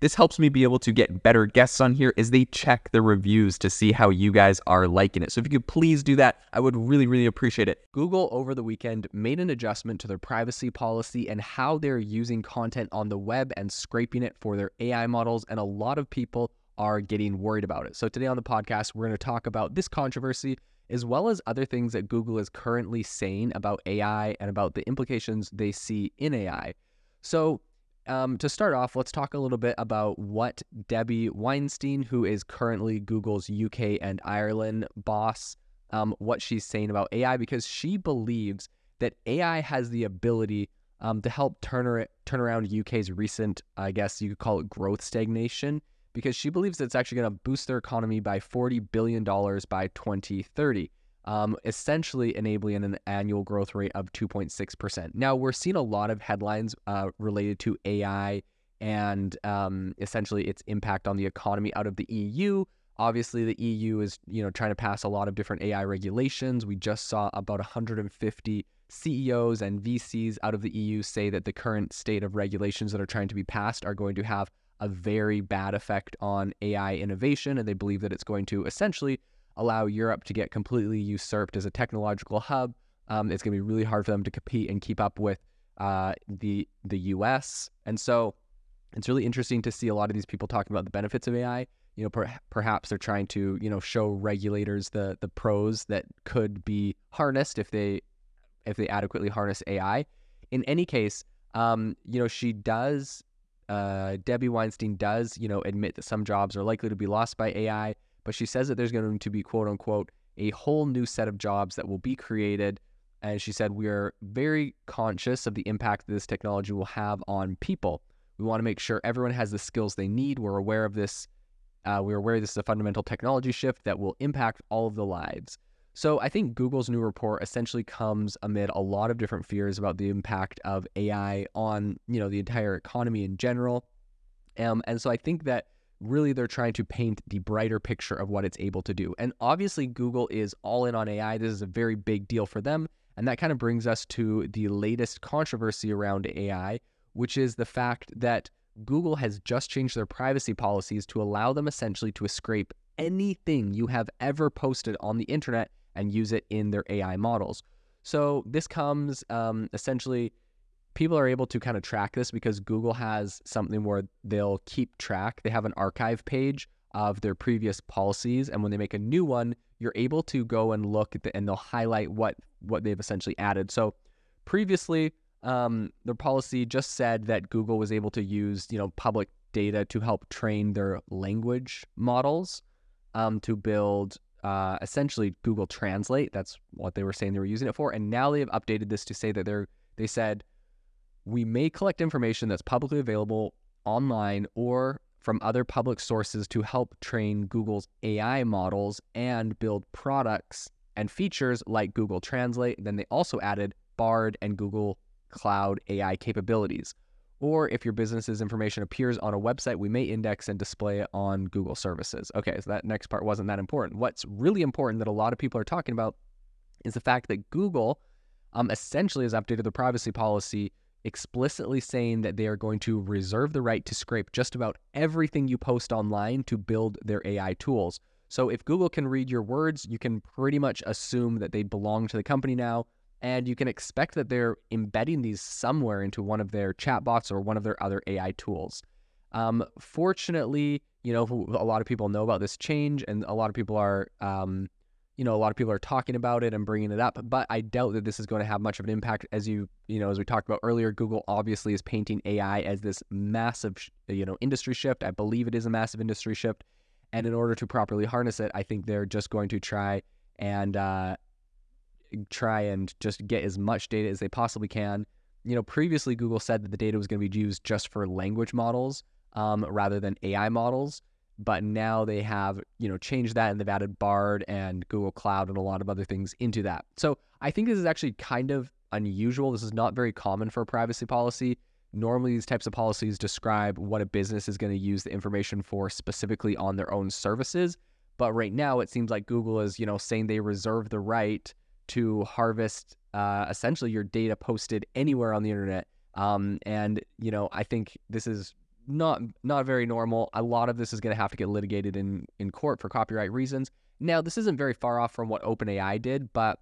This helps me be able to get better guests on here as they check the reviews to see how you guys are liking it. So if you could please do that, I would really, really appreciate it. Google over the weekend made an adjustment to their privacy policy and how they're using content on the web and scraping it for their AI models. And a lot of people are getting worried about it. So today on the podcast, we're going to talk about this controversy as well as other things that Google is currently saying about AI and about the implications they see in AI. So um, to start off, let's talk a little bit about what Debbie Weinstein, who is currently Google's UK and Ireland boss, um, what she's saying about AI, because she believes that AI has the ability um, to help turn, her, turn around UK's recent, I guess you could call it growth stagnation, because she believes it's actually going to boost their economy by $40 billion by 2030 um, essentially enabling an annual growth rate of 2.6%. Now, we're seeing a lot of headlines uh, related to AI and um, essentially its impact on the economy out of the EU. Obviously, the EU is you know trying to pass a lot of different AI regulations. We just saw about 150 CEOs and VCs out of the EU say that the current state of regulations that are trying to be passed are going to have a very bad effect on AI innovation, and they believe that it's going to essentially allow Europe to get completely usurped as a technological hub. Um, it's going to be really hard for them to compete and keep up with uh, the the U.S. And so it's really interesting to see a lot of these people talking about the benefits of AI. You know, per- perhaps they're trying to you know show regulators the the pros that could be harnessed if they if they adequately harness AI. In any case, um, you know, she does. Uh, Debbie Weinstein does, you know, admit that some jobs are likely to be lost by AI but she says that there's going to be quote unquote a whole new set of jobs that will be created. And she said, We are very conscious of the impact that this technology will have on people. We want to make sure everyone has the skills they need. We're aware of this. Uh, we're aware this is a fundamental technology shift that will impact all of the lives. So I think Google's new report essentially comes amid a lot of different fears about the impact of AI on, you know, the entire economy in general. Um, and so I think that really they're trying to paint the brighter picture of what it's able to do. And obviously, Google is all in on AI. This is a very big deal for them. And that kind of brings us to the latest controversy around AI, which is the fact that Google has just changed their privacy policies to allow them essentially to scrape anything you have ever posted on the internet and use it in their AI models. So this comes um, essentially people are able to kind of track this because Google has something where they'll keep track. They have an archive page of their previous policies, and when they make a new one, you're able to go and look at the, and they'll highlight what what they've essentially added. So previously, um, their policy just said that Google was able to use you know public data to help train their language models um, to build uh, essentially Google Translate. That's what they were saying they were using it for, and now they have updated this to say that they're they said we may collect information that's publicly available online or from other public sources to help train Google's AI models and build products and features like Google Translate. Then they also added Bard and Google Cloud AI capabilities. Or if your business's information appears on a website, we may index and display it on Google services. Okay, so that next part wasn't that important. What's really important that a lot of people are talking about is the fact that Google um, essentially has updated the privacy policy explicitly saying that they are going to reserve the right to scrape just about everything you post online to build their AI tools. So if Google can read your words, you can pretty much assume that they belong to the company now. And you can expect that they're embedding these somewhere into one of their chatbots or one of their other AI tools. Um, fortunately, you know, a lot of people know about this change, and a lot of people are, um, you know, a lot of people are talking about it and bringing it up, but I doubt that this is going to have much of an impact. As you, you know, as we talked about earlier, Google obviously is painting AI as this massive, you know, industry shift. I believe it is a massive industry shift, and in order to properly harness it, I think they're just going to try and uh, try and just get as much data as they possibly can. You know, previously Google said that the data was going to be used just for language models um, rather than AI models but now they have you know changed that and they've added bard and google cloud and a lot of other things into that. So i think this is actually kind of unusual. This is not very common for a privacy policy. Normally these types of policies describe what a business is going to use the information for specifically on their own services. But right now it seems like google is you know saying they reserve the right to harvest uh, essentially your data posted anywhere on the internet. Um, and you know i think this is not not very normal. A lot of this is going to have to get litigated in in court for copyright reasons. Now, this isn't very far off from what OpenAI did, but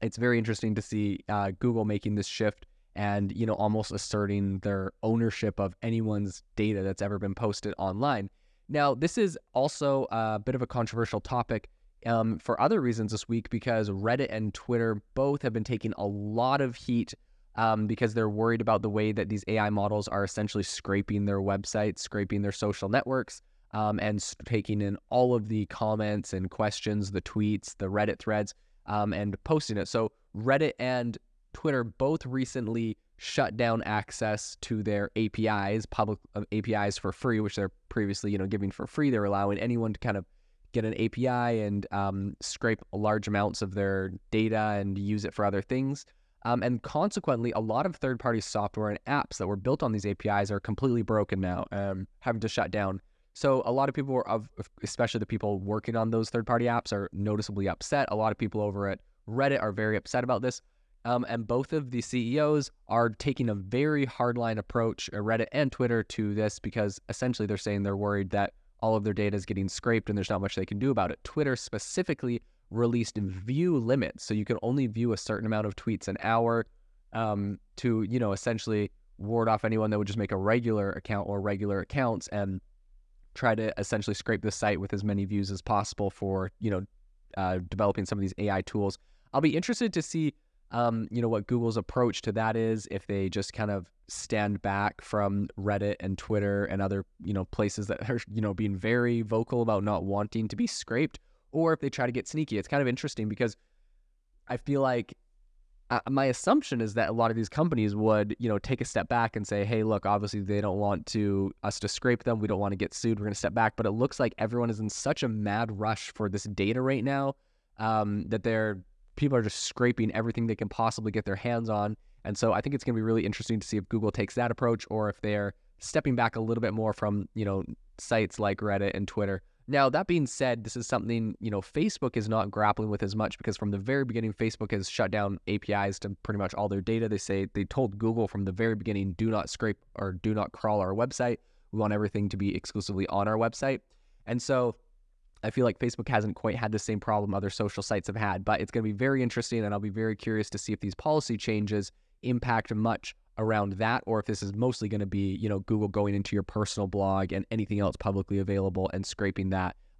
it's very interesting to see uh, Google making this shift and you know almost asserting their ownership of anyone's data that's ever been posted online. Now, this is also a bit of a controversial topic um, for other reasons this week because Reddit and Twitter both have been taking a lot of heat um, because they're worried about the way that these AI models are essentially scraping their websites, scraping their social networks, um, and taking in all of the comments and questions, the tweets, the Reddit threads, um, and posting it. So Reddit and Twitter both recently shut down access to their APIs, public uh, APIs for free, which they're previously, you know, giving for free. They're allowing anyone to kind of get an API and um, scrape large amounts of their data and use it for other things. Um, and consequently, a lot of third party software and apps that were built on these APIs are completely broken now, um, having to shut down. So a lot of people, are, especially the people working on those third party apps, are noticeably upset. A lot of people over at Reddit are very upset about this. Um, and both of the CEOs are taking a very hardline approach, uh, Reddit and Twitter, to this because essentially they're saying they're worried that all of their data is getting scraped and there's not much they can do about it. Twitter specifically released view limits, so you can only view a certain amount of tweets an hour um, to you know essentially ward off anyone that would just make a regular account or regular accounts and try to essentially scrape the site with as many views as possible for you know uh, developing some of these AI tools. I'll be interested to see um, you know what Google's approach to that is if they just kind of stand back from Reddit and Twitter and other you know places that are you know being very vocal about not wanting to be scraped or if they try to get sneaky. It's kind of interesting because I feel like uh, my assumption is that a lot of these companies would, you know, take a step back and say, "Hey, look, obviously they don't want to us to scrape them. We don't want to get sued. We're going to step back." But it looks like everyone is in such a mad rush for this data right now um, that they're people are just scraping everything they can possibly get their hands on. And so I think it's going to be really interesting to see if Google takes that approach or if they're stepping back a little bit more from, you know, sites like Reddit and Twitter now, that being said, this is something, you know, Facebook is not grappling with as much because from the very beginning, Facebook has shut down APIs to pretty much all their data. They say they told Google from the very beginning, do not scrape or do not crawl our website. We want everything to be exclusively on our website. And so I feel like Facebook hasn't quite had the same problem other social sites have had, but it's going to be very interesting and I'll be very curious to see if these policy changes impact much around that or if this is mostly going to be, you know, Google going into your personal blog and anything else publicly available and scraping that